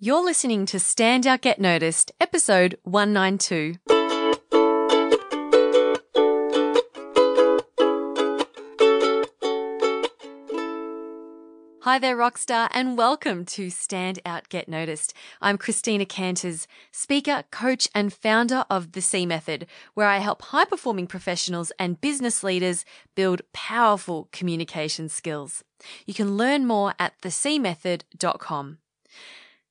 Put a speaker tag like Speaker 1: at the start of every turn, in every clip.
Speaker 1: You're listening to Stand Out Get Noticed, episode 192. Hi there, Rockstar, and welcome to Stand Out Get Noticed. I'm Christina Canters, speaker, coach, and founder of The C Method, where I help high performing professionals and business leaders build powerful communication skills. You can learn more at thecmethod.com.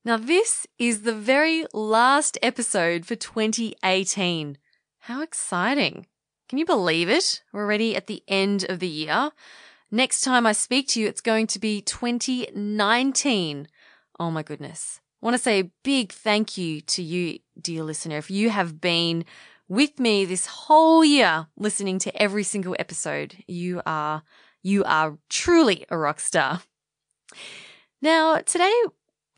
Speaker 1: Now, this is the very last episode for 2018. How exciting! Can you believe it? We're already at the end of the year. Next time I speak to you, it's going to be 2019. Oh my goodness. I want to say a big thank you to you, dear listener. If you have been with me this whole year listening to every single episode, you are, you are truly a rock star. Now, today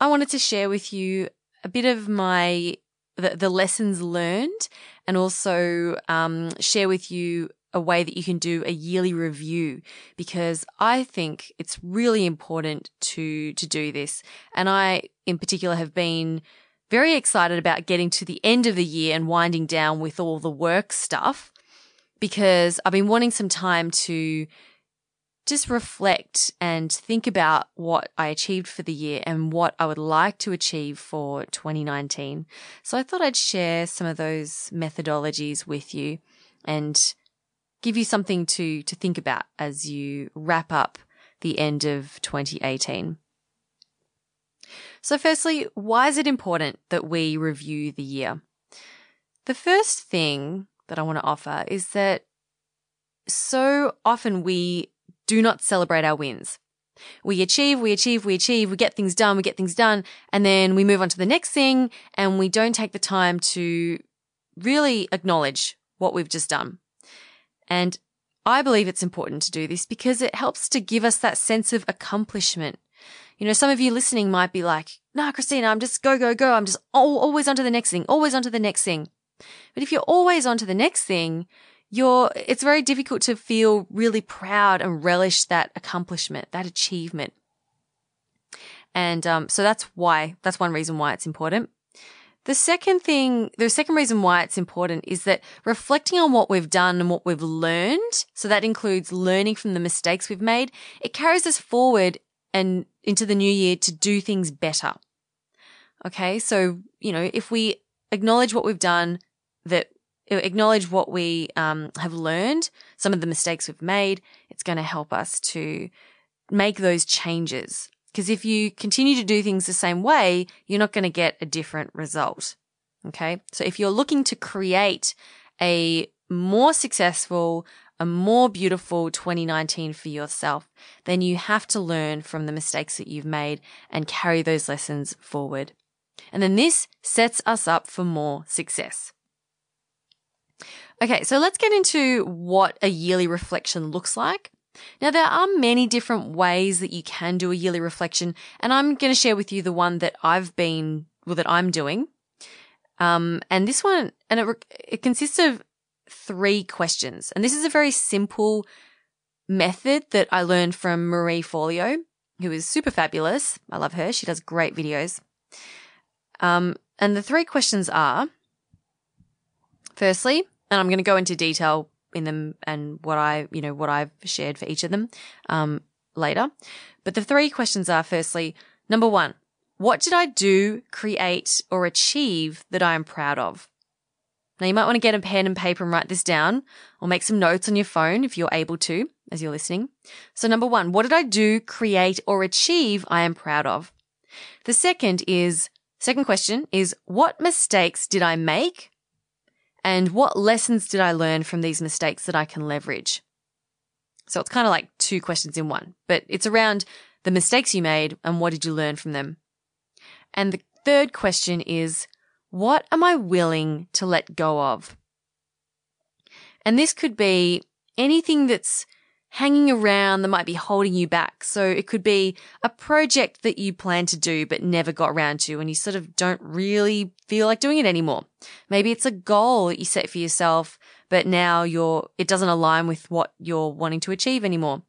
Speaker 1: I wanted to share with you a bit of my, the, the lessons learned and also, um, share with you a way that you can do a yearly review because I think it's really important to to do this. And I in particular have been very excited about getting to the end of the year and winding down with all the work stuff because I've been wanting some time to just reflect and think about what I achieved for the year and what I would like to achieve for 2019. So I thought I'd share some of those methodologies with you and give you something to, to think about as you wrap up the end of 2018. So firstly, why is it important that we review the year? The first thing that I want to offer is that so often we do not celebrate our wins. We achieve, we achieve, we achieve, we get things done, we get things done, and then we move on to the next thing and we don't take the time to really acknowledge what we've just done. And I believe it's important to do this because it helps to give us that sense of accomplishment. You know, some of you listening might be like, no, Christina, I'm just go, go, go. I'm just always on to the next thing, always on to the next thing. But if you're always on to the next thing, you're, it's very difficult to feel really proud and relish that accomplishment, that achievement. And, um, so that's why, that's one reason why it's important. The second thing, the second reason why it's important is that reflecting on what we've done and what we've learned, so that includes learning from the mistakes we've made, it carries us forward and into the new year to do things better. Okay. So, you know, if we acknowledge what we've done, that acknowledge what we um, have learned, some of the mistakes we've made, it's going to help us to make those changes because if you continue to do things the same way, you're not going to get a different result. Okay. So if you're looking to create a more successful, a more beautiful 2019 for yourself, then you have to learn from the mistakes that you've made and carry those lessons forward. And then this sets us up for more success. Okay, so let's get into what a yearly reflection looks like. Now, there are many different ways that you can do a yearly reflection, and I'm going to share with you the one that I've been, well, that I'm doing. Um, and this one, and it, it consists of three questions. And this is a very simple method that I learned from Marie Forleo, who is super fabulous. I love her. She does great videos. Um, and the three questions are, firstly, and I'm going to go into detail in them and what I, you know, what I've shared for each of them um, later. But the three questions are firstly, number one, what did I do, create, or achieve that I am proud of? Now you might want to get a pen and paper and write this down or make some notes on your phone if you're able to as you're listening. So number one, what did I do, create, or achieve I am proud of? The second is, second question is, what mistakes did I make and what lessons did I learn from these mistakes that I can leverage? So it's kind of like two questions in one, but it's around the mistakes you made and what did you learn from them? And the third question is, what am I willing to let go of? And this could be anything that's hanging around that might be holding you back. So it could be a project that you plan to do but never got around to and you sort of don't really feel like doing it anymore. Maybe it's a goal that you set for yourself, but now you're, it doesn't align with what you're wanting to achieve anymore.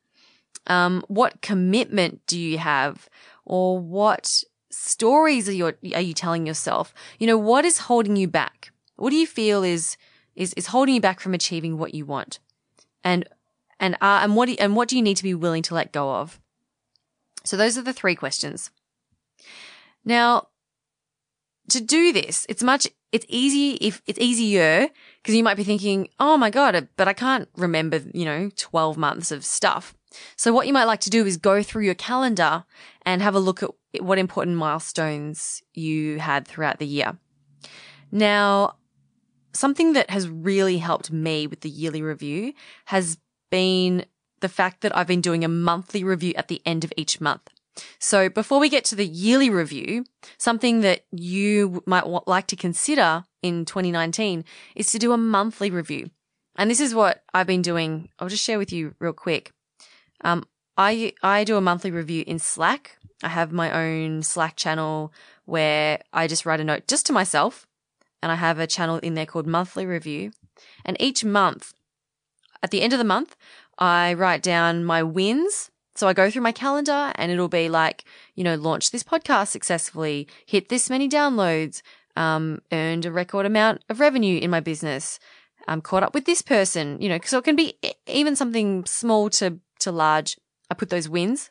Speaker 1: Um, what commitment do you have or what stories are you are you telling yourself? You know, what is holding you back? What do you feel is is is holding you back from achieving what you want? And and uh, and what do you, and what do you need to be willing to let go of? So those are the three questions. Now, to do this, it's much it's easy if it's easier because you might be thinking, "Oh my god, but I can't remember, you know, 12 months of stuff." So what you might like to do is go through your calendar and have a look at what important milestones you had throughout the year. Now, something that has really helped me with the yearly review has been the fact that I've been doing a monthly review at the end of each month. So before we get to the yearly review, something that you might like to consider in 2019 is to do a monthly review. And this is what I've been doing. I'll just share with you real quick. Um, I, I do a monthly review in Slack. I have my own Slack channel where I just write a note just to myself. And I have a channel in there called monthly review. And each month, at the end of the month, I write down my wins. So I go through my calendar and it'll be like, you know, launch this podcast successfully, hit this many downloads, um, earned a record amount of revenue in my business, um, caught up with this person, you know, so it can be even something small to, to large. I put those wins.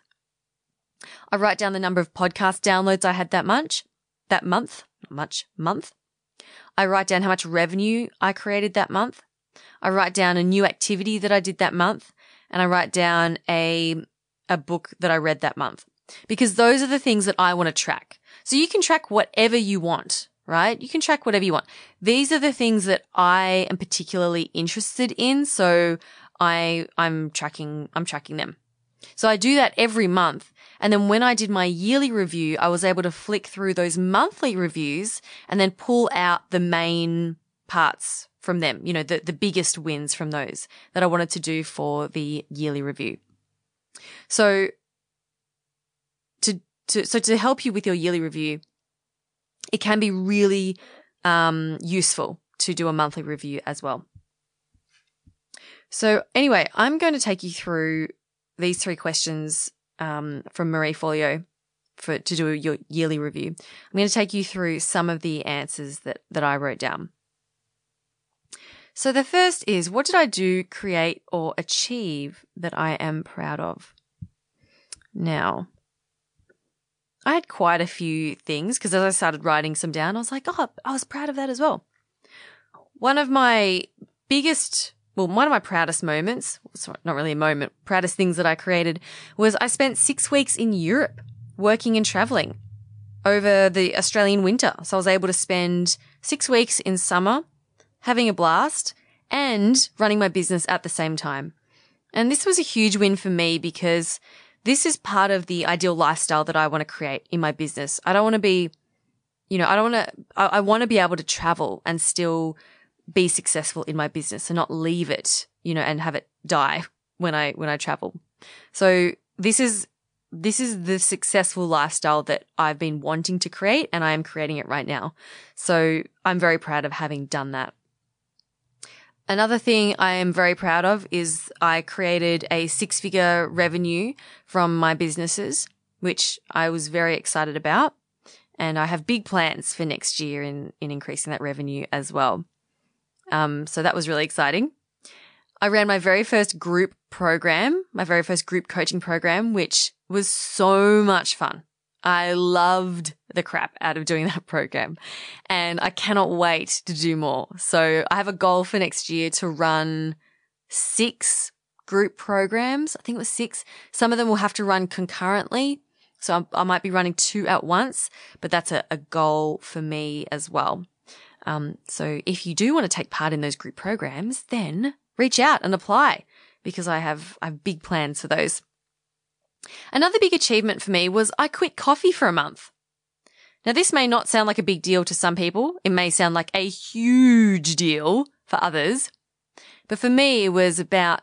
Speaker 1: I write down the number of podcast downloads I had that month, that month, much month. I write down how much revenue I created that month. I write down a new activity that I did that month and I write down a, a book that I read that month because those are the things that I want to track. So you can track whatever you want, right? You can track whatever you want. These are the things that I am particularly interested in. So I, I'm tracking, I'm tracking them. So I do that every month. And then when I did my yearly review, I was able to flick through those monthly reviews and then pull out the main parts from them, you know, the, the biggest wins from those that I wanted to do for the yearly review. So to, to, so to help you with your yearly review, it can be really, um, useful to do a monthly review as well. So anyway, I'm going to take you through these three questions, um, from Marie Forleo for, to do your yearly review. I'm going to take you through some of the answers that, that I wrote down. So the first is what did I do, create, or achieve that I am proud of? Now, I had quite a few things because as I started writing some down, I was like, oh, I was proud of that as well. One of my biggest, well, one of my proudest moments, sorry, not really a moment, proudest things that I created was I spent six weeks in Europe working and traveling over the Australian winter. So I was able to spend six weeks in summer having a blast, and running my business at the same time. And this was a huge win for me because this is part of the ideal lifestyle that I want to create in my business. I don't want to be, you know, I don't want to, I, I want to be able to travel and still be successful in my business and not leave it, you know, and have it die when I, when I travel. So this is, this is the successful lifestyle that I've been wanting to create and I am creating it right now. So I'm very proud of having done that. Another thing I am very proud of is I created a six figure revenue from my businesses, which I was very excited about. And I have big plans for next year in, in increasing that revenue as well. Um, so that was really exciting. I ran my very first group program, my very first group coaching program, which was so much fun. I loved the crap out of doing that program and I cannot wait to do more. So I have a goal for next year to run six group programs. I think it was six. Some of them will have to run concurrently. So I, might be running two at once, but that's a, a goal for me as well. Um, so if you do want to take part in those group programs, then reach out and apply because I have, I have big plans for those. Another big achievement for me was I quit coffee for a month. Now, this may not sound like a big deal to some people. It may sound like a huge deal for others. But for me, it was about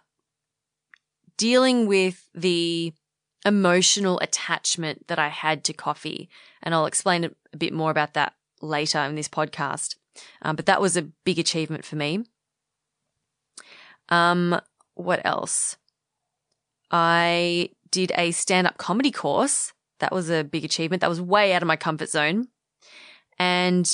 Speaker 1: dealing with the emotional attachment that I had to coffee. And I'll explain a bit more about that later in this podcast. Um, but that was a big achievement for me. Um, what else? I did a stand up comedy course that was a big achievement. That was way out of my comfort zone. And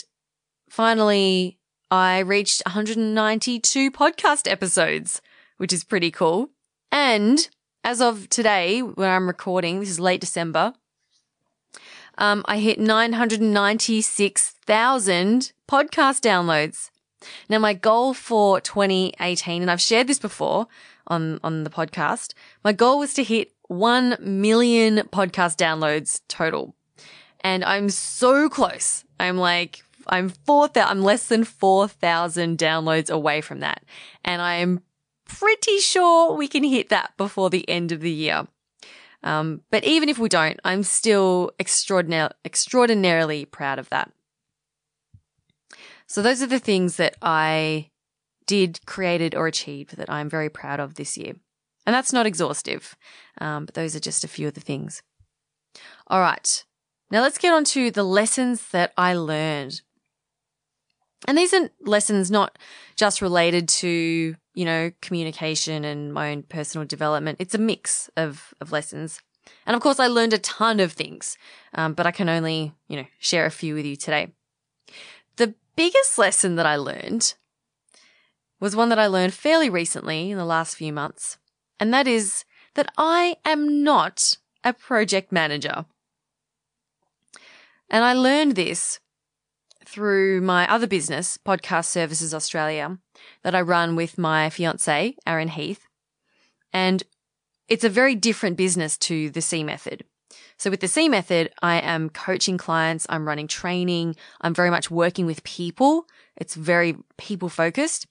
Speaker 1: finally, I reached 192 podcast episodes, which is pretty cool. And as of today, when I'm recording, this is late December, um, I hit 996,000 podcast downloads. Now, my goal for 2018, and I've shared this before on, on the podcast, my goal was to hit 1 million podcast downloads total. And I'm so close. I'm like, I'm 4,000, I'm less than 4,000 downloads away from that. And I am pretty sure we can hit that before the end of the year. Um, but even if we don't, I'm still extraordinary, extraordinarily proud of that. So those are the things that I did, created, or achieved that I'm very proud of this year. And that's not exhaustive, um, but those are just a few of the things. All right. Now let's get on to the lessons that I learned. And these are lessons not just related to, you know, communication and my own personal development. It's a mix of, of lessons. And of course, I learned a ton of things, um, but I can only, you know, share a few with you today. The biggest lesson that I learned was one that I learned fairly recently in the last few months. And that is that I am not a project manager. And I learned this through my other business, Podcast Services Australia, that I run with my fiance, Aaron Heath. And it's a very different business to the C method. So with the C method, I am coaching clients, I'm running training, I'm very much working with people. It's very people focused.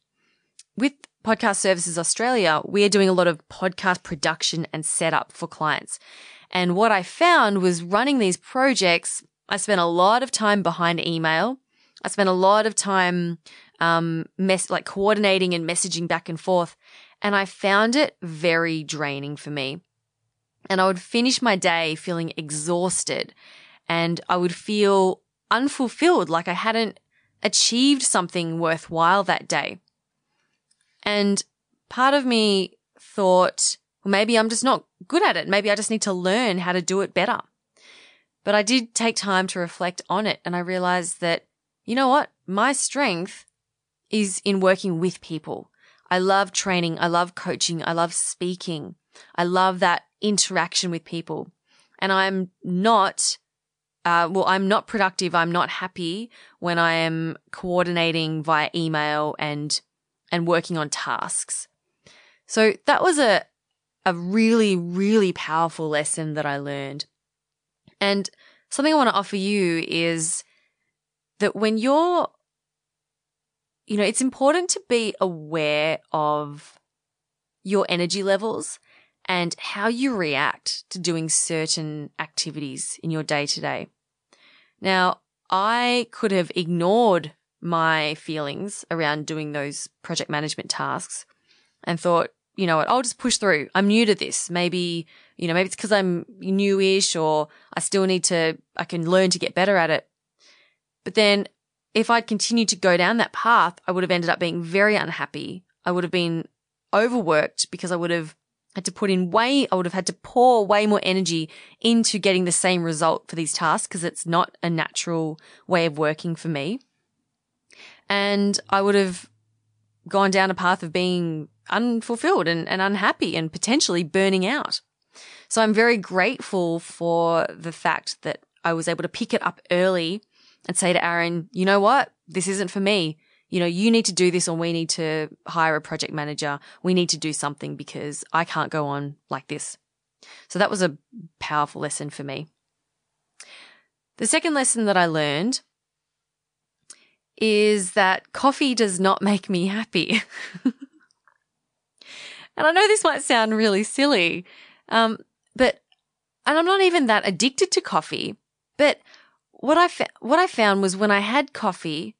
Speaker 1: With Podcast Services Australia, we are doing a lot of podcast production and setup for clients. And what I found was running these projects, I spent a lot of time behind email. I spent a lot of time, um, mess, like coordinating and messaging back and forth. And I found it very draining for me. And I would finish my day feeling exhausted and I would feel unfulfilled, like I hadn't achieved something worthwhile that day. And part of me thought, well, maybe I'm just not good at it. Maybe I just need to learn how to do it better. But I did take time to reflect on it and I realized that, you know what? My strength is in working with people. I love training. I love coaching. I love speaking. I love that interaction with people. And I'm not, uh, well, I'm not productive. I'm not happy when I am coordinating via email and, and working on tasks. So that was a, a really, really powerful lesson that I learned. And something I want to offer you is that when you're you know, it's important to be aware of your energy levels and how you react to doing certain activities in your day to day. Now, I could have ignored my feelings around doing those project management tasks and thought, you know what, I'll just push through. I'm new to this. Maybe, you know, maybe it's because I'm newish or I still need to, I can learn to get better at it. But then if I'd continued to go down that path, I would have ended up being very unhappy. I would have been overworked because I would have had to put in way, I would have had to pour way more energy into getting the same result for these tasks because it's not a natural way of working for me. And I would have gone down a path of being unfulfilled and, and unhappy and potentially burning out. So I'm very grateful for the fact that I was able to pick it up early and say to Aaron, you know what? This isn't for me. You know, you need to do this or we need to hire a project manager. We need to do something because I can't go on like this. So that was a powerful lesson for me. The second lesson that I learned is that coffee does not make me happy. and I know this might sound really silly, um, but, and I'm not even that addicted to coffee, but what I fa- what I found was when I had coffee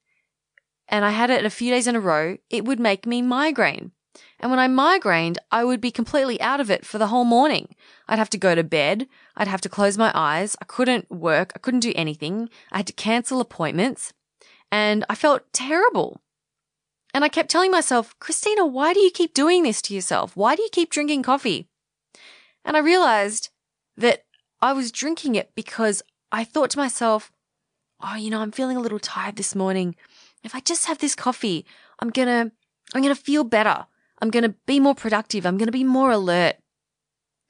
Speaker 1: and I had it a few days in a row, it would make me migraine. And when I migrained, I would be completely out of it for the whole morning. I'd have to go to bed. I'd have to close my eyes. I couldn't work. I couldn't do anything. I had to cancel appointments and I felt terrible. And I kept telling myself, Christina, why do you keep doing this to yourself? Why do you keep drinking coffee? And I realized that I was drinking it because I thought to myself, oh, you know, I'm feeling a little tired this morning. If I just have this coffee, I'm going to, I'm going to feel better. I'm going to be more productive. I'm going to be more alert.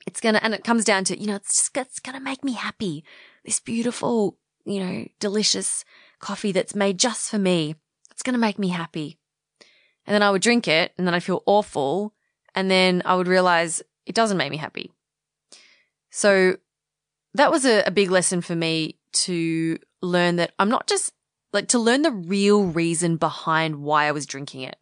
Speaker 1: It's going to, and it comes down to, you know, it's just, it's going to make me happy. This beautiful, you know, delicious coffee that's made just for me. It's going to make me happy. And then I would drink it and then I'd feel awful. And then I would realize it doesn't make me happy. So that was a, a big lesson for me to learn that I'm not just like to learn the real reason behind why I was drinking it.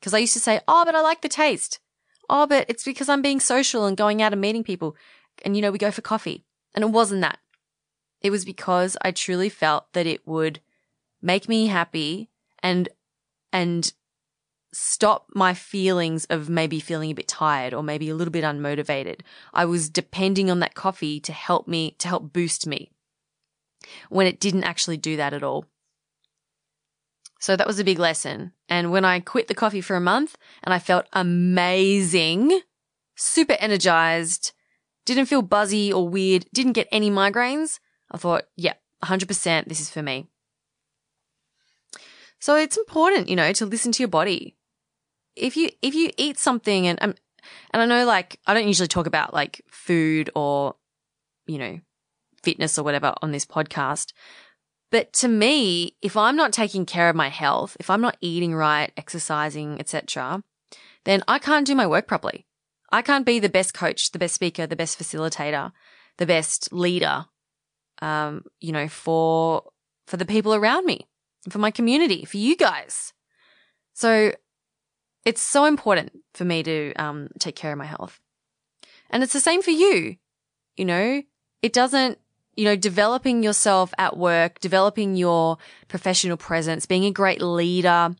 Speaker 1: Cause I used to say, Oh, but I like the taste. Oh, but it's because I'm being social and going out and meeting people. And you know, we go for coffee. And it wasn't that. It was because I truly felt that it would make me happy and, and stop my feelings of maybe feeling a bit tired or maybe a little bit unmotivated. I was depending on that coffee to help me, to help boost me when it didn't actually do that at all. So that was a big lesson. And when I quit the coffee for a month and I felt amazing, super energized, didn't feel buzzy or weird, didn't get any migraines, I thought, yeah, 100% this is for me. So it's important, you know, to listen to your body if you if you eat something and um, and I know like I don't usually talk about like food or you know fitness or whatever on this podcast. But to me, if I'm not taking care of my health, if I'm not eating right, exercising, etc., then I can't do my work properly. I can't be the best coach, the best speaker, the best facilitator, the best leader, um, you know, for for the people around me, for my community, for you guys. So it's so important for me to um, take care of my health. And it's the same for you. You know, it doesn't, you know, developing yourself at work, developing your professional presence, being a great leader,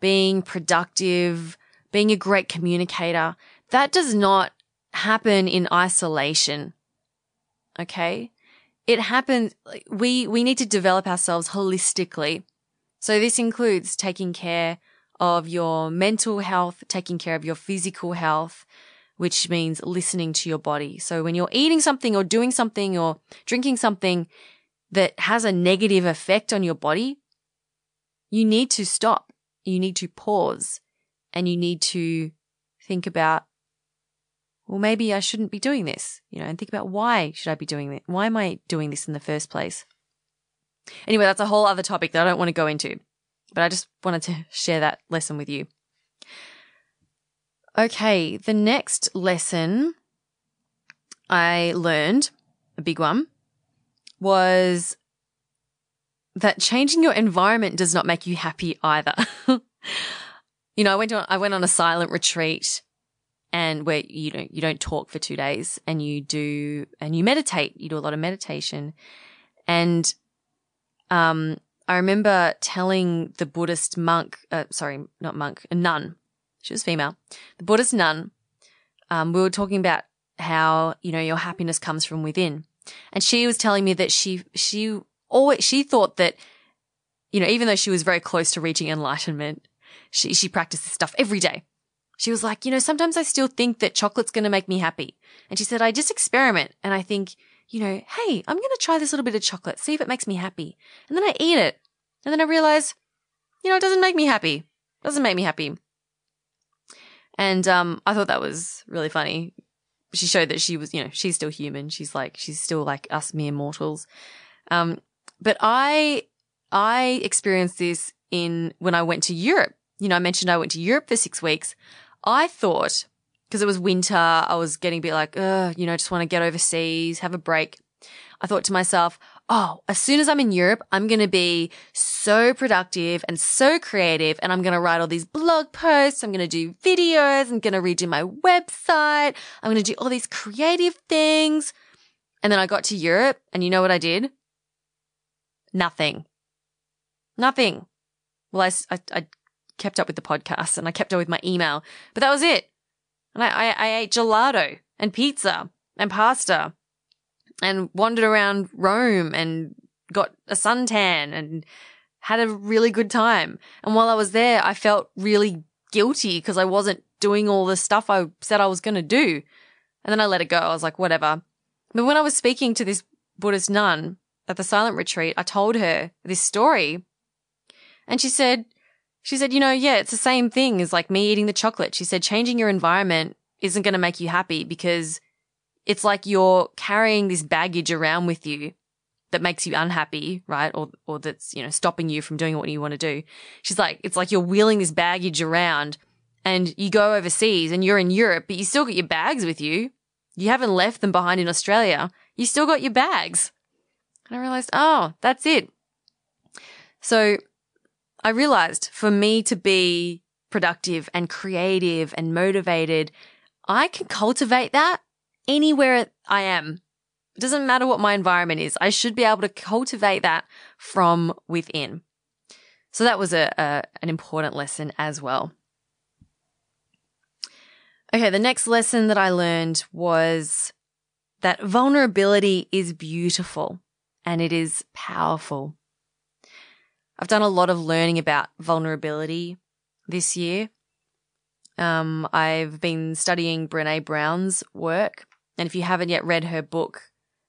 Speaker 1: being productive, being a great communicator, that does not happen in isolation. Okay. It happens, we, we need to develop ourselves holistically. So this includes taking care of your mental health, taking care of your physical health, which means listening to your body. So when you're eating something or doing something or drinking something that has a negative effect on your body, you need to stop. You need to pause and you need to think about, well, maybe I shouldn't be doing this, you know, and think about why should I be doing it? Why am I doing this in the first place? Anyway, that's a whole other topic that I don't want to go into but I just wanted to share that lesson with you. Okay, the next lesson I learned, a big one, was that changing your environment does not make you happy either. you know, I went on I went on a silent retreat and where you know you don't talk for 2 days and you do and you meditate, you do a lot of meditation. And um I remember telling the Buddhist monk, uh, sorry, not monk, a nun. She was female. The Buddhist nun. Um, we were talking about how, you know, your happiness comes from within. And she was telling me that she, she always, she thought that, you know, even though she was very close to reaching enlightenment, she, she practiced this stuff every day. She was like, you know, sometimes I still think that chocolate's going to make me happy. And she said, I just experiment and I think, you know, hey, I'm going to try this little bit of chocolate, see if it makes me happy. And then I eat it. And then I realize, you know, it doesn't make me happy. It doesn't make me happy. And um, I thought that was really funny. She showed that she was, you know, she's still human. She's like, she's still like us mere mortals. Um, but I, I experienced this in when I went to Europe. You know, I mentioned I went to Europe for six weeks. I thought because it was winter. I was getting a bit like, you know, just want to get overseas, have a break. I thought to myself, oh, as soon as I'm in Europe, I'm going to be so productive and so creative. And I'm going to write all these blog posts. I'm going to do videos. I'm going to redo my website. I'm going to do all these creative things. And then I got to Europe and you know what I did? Nothing. Nothing. Well, I, I, I kept up with the podcast and I kept up with my email, but that was it. And I, I, I ate gelato and pizza and pasta and wandered around Rome and got a suntan and had a really good time. And while I was there, I felt really guilty because I wasn't doing all the stuff I said I was going to do. And then I let it go. I was like, whatever. But when I was speaking to this Buddhist nun at the silent retreat, I told her this story. And she said, she said, you know, yeah, it's the same thing as like me eating the chocolate. She said, changing your environment isn't going to make you happy because it's like you're carrying this baggage around with you that makes you unhappy, right? Or, or that's, you know, stopping you from doing what you want to do. She's like, it's like you're wheeling this baggage around and you go overseas and you're in Europe, but you still got your bags with you. You haven't left them behind in Australia. You still got your bags. And I realized, oh, that's it. So I realized for me to be productive and creative and motivated, I can cultivate that anywhere I am. It doesn't matter what my environment is. I should be able to cultivate that from within. So that was a, a an important lesson as well. Okay, the next lesson that I learned was that vulnerability is beautiful and it is powerful. I've done a lot of learning about vulnerability this year. Um, I've been studying Brene Brown's work. And if you haven't yet read her book,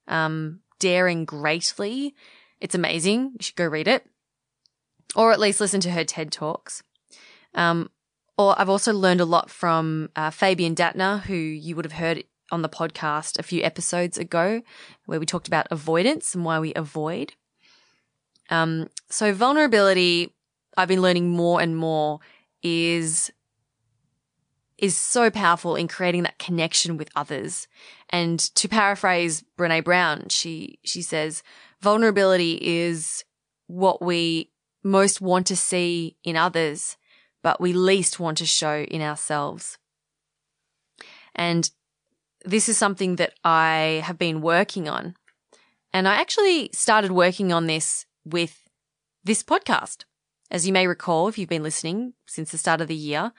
Speaker 1: um, Daring Greatly, it's amazing. You should go read it. Or at least listen to her TED Talks. Um, or I've also learned a lot from uh, Fabian Dattner, who you would have heard on the podcast a few episodes ago, where we talked about avoidance and why we avoid. Um, so vulnerability, I've been learning more and more is is so powerful in creating that connection with others. And to paraphrase Brene Brown, she she says vulnerability is what we most want to see in others, but we least want to show in ourselves. And this is something that I have been working on. And I actually started working on this with this podcast. As you may recall, if you've been listening since the start of the year,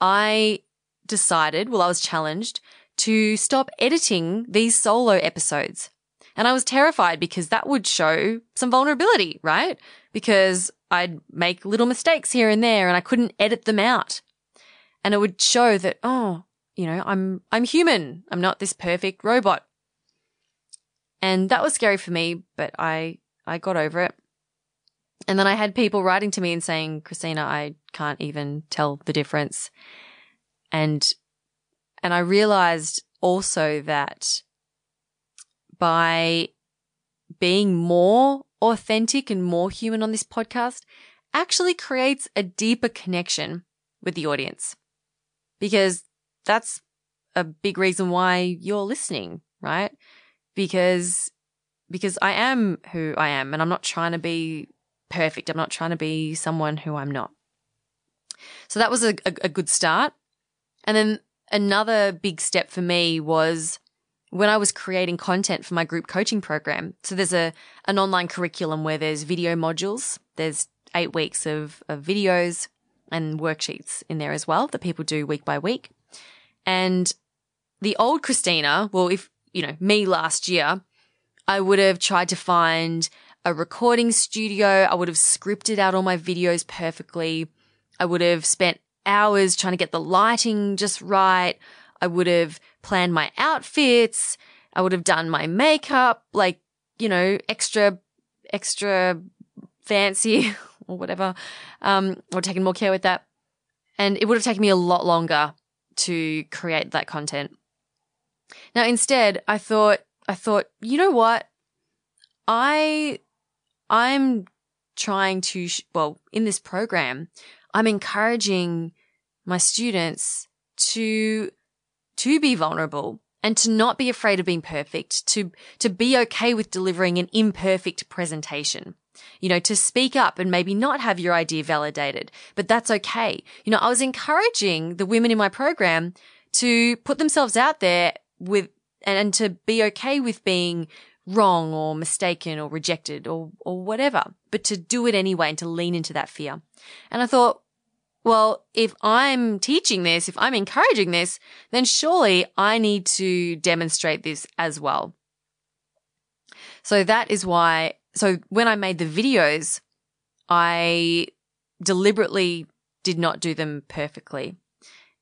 Speaker 1: I decided, well, I was challenged to stop editing these solo episodes. And I was terrified because that would show some vulnerability, right? Because I'd make little mistakes here and there and I couldn't edit them out. And it would show that, oh, you know, I'm, I'm human. I'm not this perfect robot. And that was scary for me, but I, I got over it. And then I had people writing to me and saying, Christina, I can't even tell the difference. And, and I realized also that by being more authentic and more human on this podcast actually creates a deeper connection with the audience because that's a big reason why you're listening, right? Because, because I am who I am and I'm not trying to be perfect. I'm not trying to be someone who I'm not. So that was a, a, a good start. And then another big step for me was when I was creating content for my group coaching program. So there's a, an online curriculum where there's video modules. There's eight weeks of, of videos and worksheets in there as well that people do week by week. And the old Christina, well, if, you know, me last year, I would have tried to find a recording studio. I would have scripted out all my videos perfectly. I would have spent hours trying to get the lighting just right. I would have planned my outfits. I would have done my makeup, like, you know, extra, extra fancy or whatever, um, or taken more care with that. And it would have taken me a lot longer to create that content. Now, instead, I thought, I thought, you know what? I I'm trying to, sh- well, in this program, I'm encouraging my students to, to be vulnerable and to not be afraid of being perfect, to, to be okay with delivering an imperfect presentation. You know, to speak up and maybe not have your idea validated, but that's okay. You know, I was encouraging the women in my program to put themselves out there with, and, and to be okay with being wrong or mistaken or rejected or, or whatever, but to do it anyway and to lean into that fear. And I thought, well, if I'm teaching this, if I'm encouraging this, then surely I need to demonstrate this as well. So that is why, so when I made the videos, I deliberately did not do them perfectly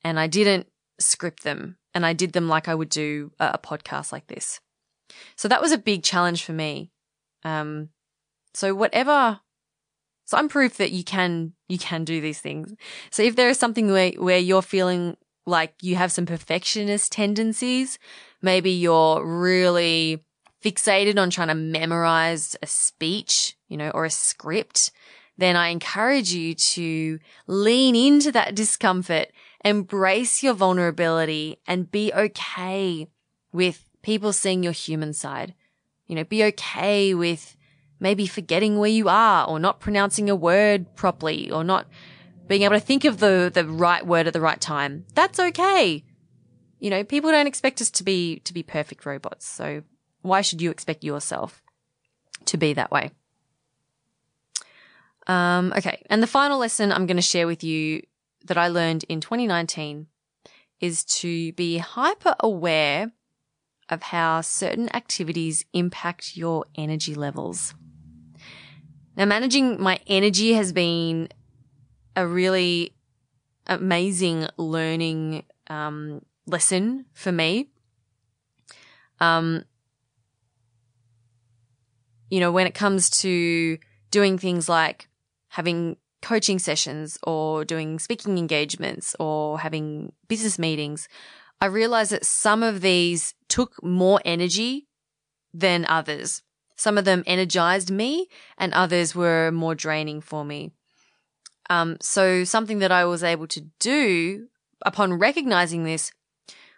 Speaker 1: and I didn't script them and I did them like I would do a, podcast like this. So that was a big challenge for me. Um, so whatever, so I'm proof that you can, you can do these things. So if there is something where, where you're feeling like you have some perfectionist tendencies, maybe you're really fixated on trying to memorize a speech, you know, or a script, then I encourage you to lean into that discomfort, embrace your vulnerability and be okay with people seeing your human side. You know, be okay with maybe forgetting where you are or not pronouncing a word properly or not being able to think of the, the right word at the right time. That's okay. You know, people don't expect us to be, to be perfect robots. So why should you expect yourself to be that way? Um, okay. And the final lesson I'm going to share with you that I learned in 2019 is to be hyper aware of how certain activities impact your energy levels. Now, managing my energy has been a really amazing learning um, lesson for me. Um, you know, when it comes to doing things like having coaching sessions or doing speaking engagements or having business meetings, I realize that some of these took more energy than others. Some of them energized me and others were more draining for me. Um, so something that I was able to do upon recognizing this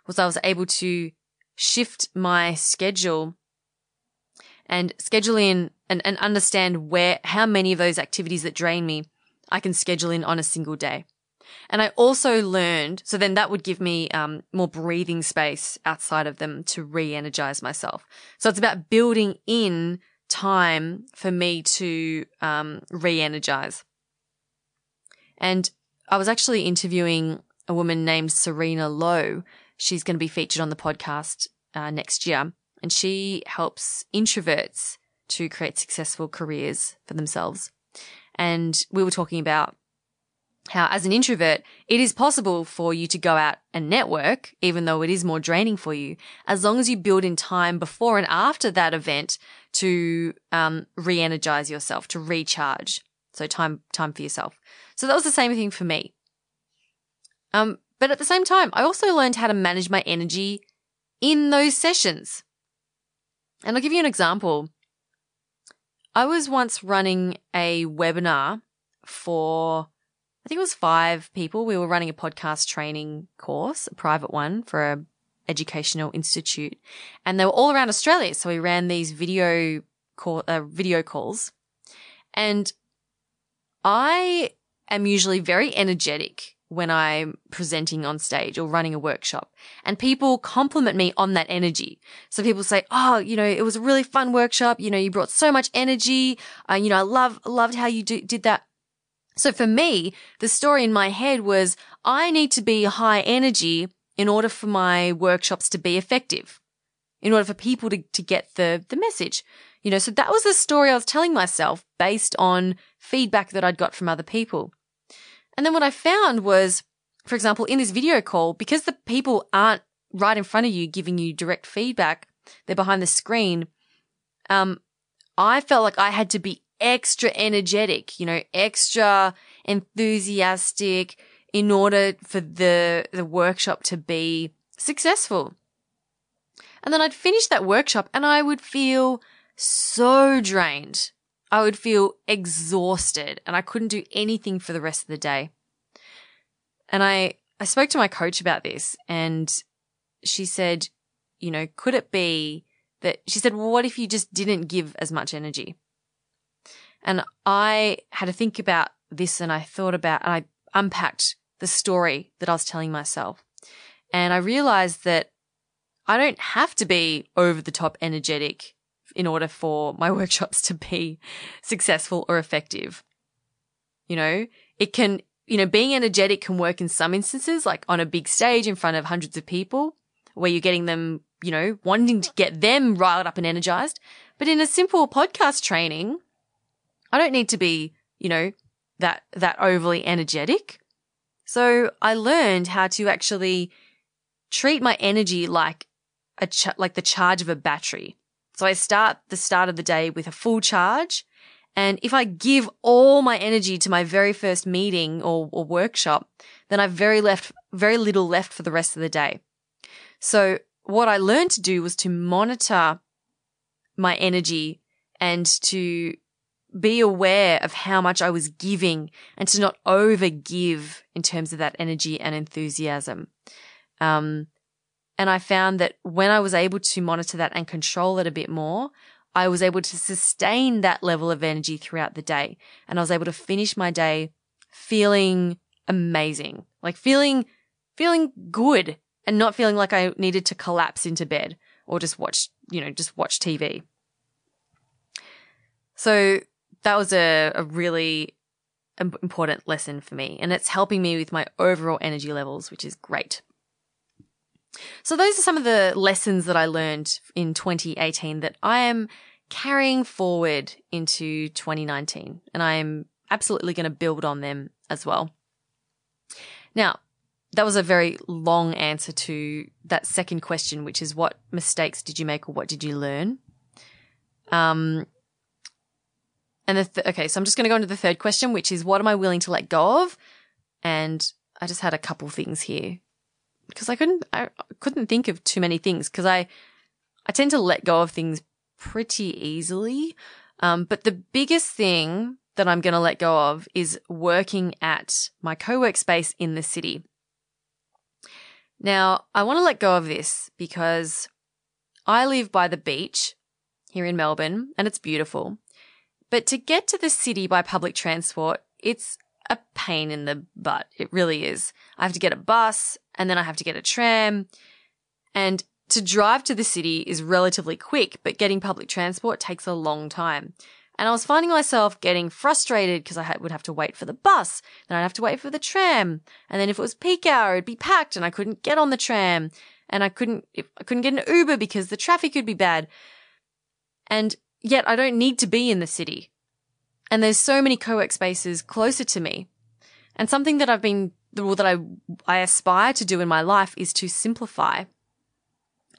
Speaker 1: was I was able to shift my schedule and schedule in and, and understand where, how many of those activities that drain me I can schedule in on a single day. And I also learned, so then that would give me um, more breathing space outside of them to re energize myself. So it's about building in time for me to um, re energize. And I was actually interviewing a woman named Serena Lowe. She's going to be featured on the podcast uh, next year and she helps introverts to create successful careers for themselves. And we were talking about how as an introvert, it is possible for you to go out and network, even though it is more draining for you, as long as you build in time before and after that event to um, re-energize yourself, to recharge. So time, time for yourself. So that was the same thing for me. Um, but at the same time, I also learned how to manage my energy in those sessions. And I'll give you an example. I was once running a webinar for, I think it was five people. We were running a podcast training course, a private one for a educational institute, and they were all around Australia. So we ran these video call, uh, video calls, and I am usually very energetic when I'm presenting on stage or running a workshop and people compliment me on that energy. So people say, Oh, you know, it was a really fun workshop. You know, you brought so much energy. Uh, you know, I love, loved how you do, did that. So for me, the story in my head was I need to be high energy in order for my workshops to be effective, in order for people to, to get the, the message. You know, so that was the story I was telling myself based on feedback that I'd got from other people. And then what I found was, for example, in this video call, because the people aren't right in front of you giving you direct feedback, they're behind the screen. Um, I felt like I had to be extra energetic, you know, extra enthusiastic in order for the, the workshop to be successful. And then I'd finish that workshop and I would feel so drained. I would feel exhausted and I couldn't do anything for the rest of the day. And I, I spoke to my coach about this and she said, you know, could it be that she said, well, what if you just didn't give as much energy? And I had to think about this and I thought about, and I unpacked the story that I was telling myself. And I realized that I don't have to be over the top energetic in order for my workshops to be successful or effective. You know, it can, you know, being energetic can work in some instances, like on a big stage in front of hundreds of people where you're getting them, you know, wanting to get them riled up and energized. But in a simple podcast training, I don't need to be, you know, that, that overly energetic. So I learned how to actually treat my energy like a, ch- like the charge of a battery. So I start the start of the day with a full charge. And if I give all my energy to my very first meeting or, or workshop, then I've very left, very little left for the rest of the day. So what I learned to do was to monitor my energy and to be aware of how much I was giving and to not over give in terms of that energy and enthusiasm. Um, and I found that when I was able to monitor that and control it a bit more, I was able to sustain that level of energy throughout the day. And I was able to finish my day feeling amazing, like feeling, feeling good and not feeling like I needed to collapse into bed or just watch, you know, just watch TV. So that was a, a really important lesson for me and it's helping me with my overall energy levels, which is great. So those are some of the lessons that I learned in 2018 that I am carrying forward into 2019 and I am absolutely going to build on them as well. Now, that was a very long answer to that second question, which is what mistakes did you make or what did you learn? Um, and the th- okay, so I'm just going to go into the third question, which is what am I willing to let go of? And I just had a couple things here because I couldn't I couldn't think of too many things because I I tend to let go of things pretty easily. Um, but the biggest thing that I'm going to let go of is working at my co-work space in the city. Now, I want to let go of this because I live by the beach here in Melbourne and it's beautiful. But to get to the city by public transport, it's a pain in the butt. It really is. I have to get a bus and then I have to get a tram. And to drive to the city is relatively quick, but getting public transport takes a long time. And I was finding myself getting frustrated because I would have to wait for the bus, then I'd have to wait for the tram, and then if it was peak hour, it'd be packed, and I couldn't get on the tram, and I couldn't I couldn't get an Uber because the traffic would be bad. And yet I don't need to be in the city. And there's so many co-work spaces closer to me. And something that I've been, well, that I, I aspire to do in my life is to simplify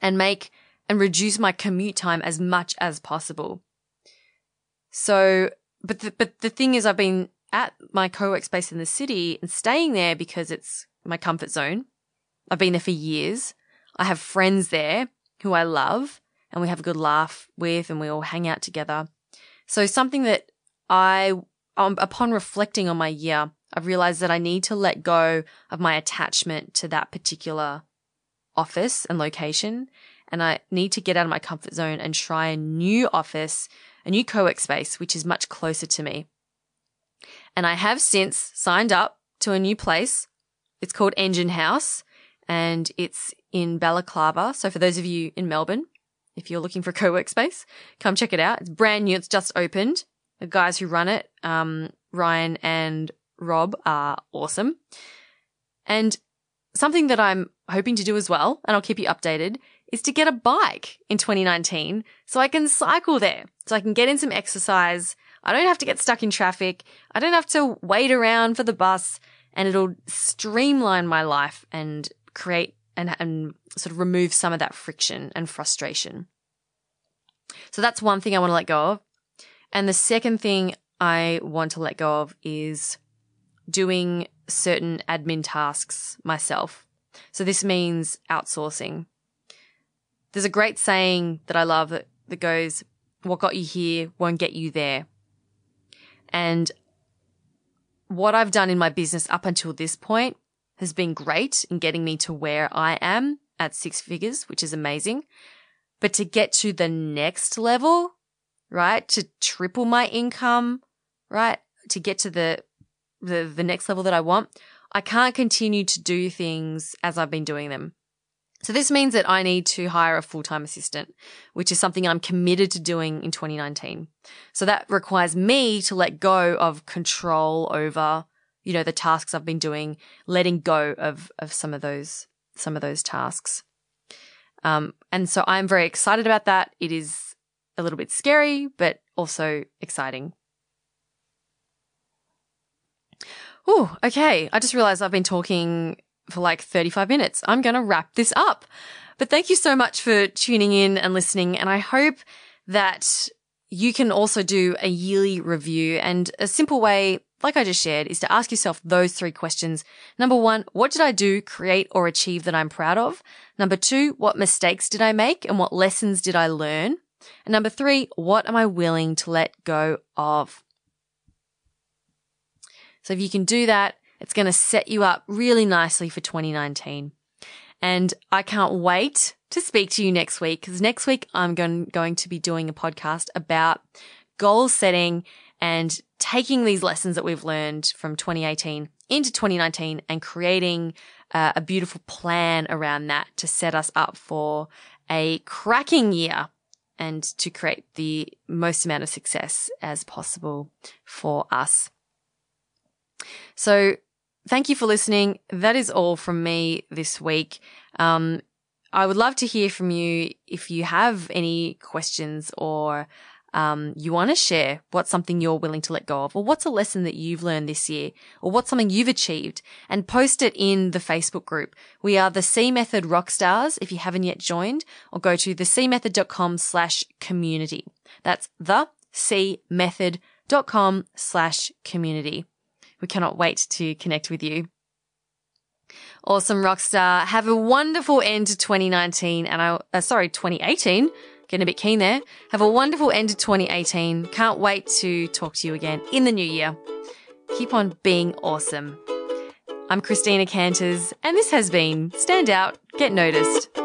Speaker 1: and make and reduce my commute time as much as possible. So, but the, but the thing is, I've been at my co-work space in the city and staying there because it's my comfort zone. I've been there for years. I have friends there who I love and we have a good laugh with and we all hang out together. So something that I, um, upon reflecting on my year, I've realized that I need to let go of my attachment to that particular office and location. And I need to get out of my comfort zone and try a new office, a new co-work space, which is much closer to me. And I have since signed up to a new place. It's called Engine House and it's in Balaclava. So for those of you in Melbourne, if you're looking for a co-work space, come check it out. It's brand new. It's just opened. The guys who run it, um, Ryan and Rob are awesome. And something that I'm hoping to do as well, and I'll keep you updated, is to get a bike in 2019 so I can cycle there, so I can get in some exercise. I don't have to get stuck in traffic. I don't have to wait around for the bus and it'll streamline my life and create and, and sort of remove some of that friction and frustration. So that's one thing I want to let go of. And the second thing I want to let go of is doing certain admin tasks myself. So this means outsourcing. There's a great saying that I love that, that goes, what got you here won't get you there. And what I've done in my business up until this point has been great in getting me to where I am at six figures, which is amazing. But to get to the next level, right? To triple my income, right? To get to the, the, the next level that I want, I can't continue to do things as I've been doing them. So this means that I need to hire a full-time assistant, which is something I'm committed to doing in 2019. So that requires me to let go of control over you know, the tasks I've been doing, letting go of, of some of those, some of those tasks. Um, and so I'm very excited about that. It is a little bit scary, but also exciting. Oh, okay. I just realized I've been talking for like 35 minutes. I'm going to wrap this up. But thank you so much for tuning in and listening. And I hope that you can also do a yearly review and a simple way, like I just shared, is to ask yourself those three questions. Number one, what did I do, create or achieve that I'm proud of? Number two, what mistakes did I make and what lessons did I learn? And number three, what am I willing to let go of? So if you can do that, it's going to set you up really nicely for 2019. And I can't wait to speak to you next week because next week I'm going, to be doing a podcast about goal setting and taking these lessons that we've learned from 2018 into 2019 and creating uh, a beautiful plan around that to set us up for a cracking year and to create the most amount of success as possible for us. So thank you for listening. That is all from me this week. Um, I would love to hear from you if you have any questions or um, you want to share what's something you're willing to let go of, or what's a lesson that you've learned this year, or what's something you've achieved, and post it in the Facebook group. We are the C Method Rockstars if you haven't yet joined, or go to thecmethod.com slash community. That's the C method.com slash community. We cannot wait to connect with you. Awesome, Rockstar. Have a wonderful end to 2019 and I, uh, sorry, 2018. Getting a bit keen there. Have a wonderful end to 2018. Can't wait to talk to you again in the new year. Keep on being awesome. I'm Christina Canters, and this has been Stand Out, Get Noticed.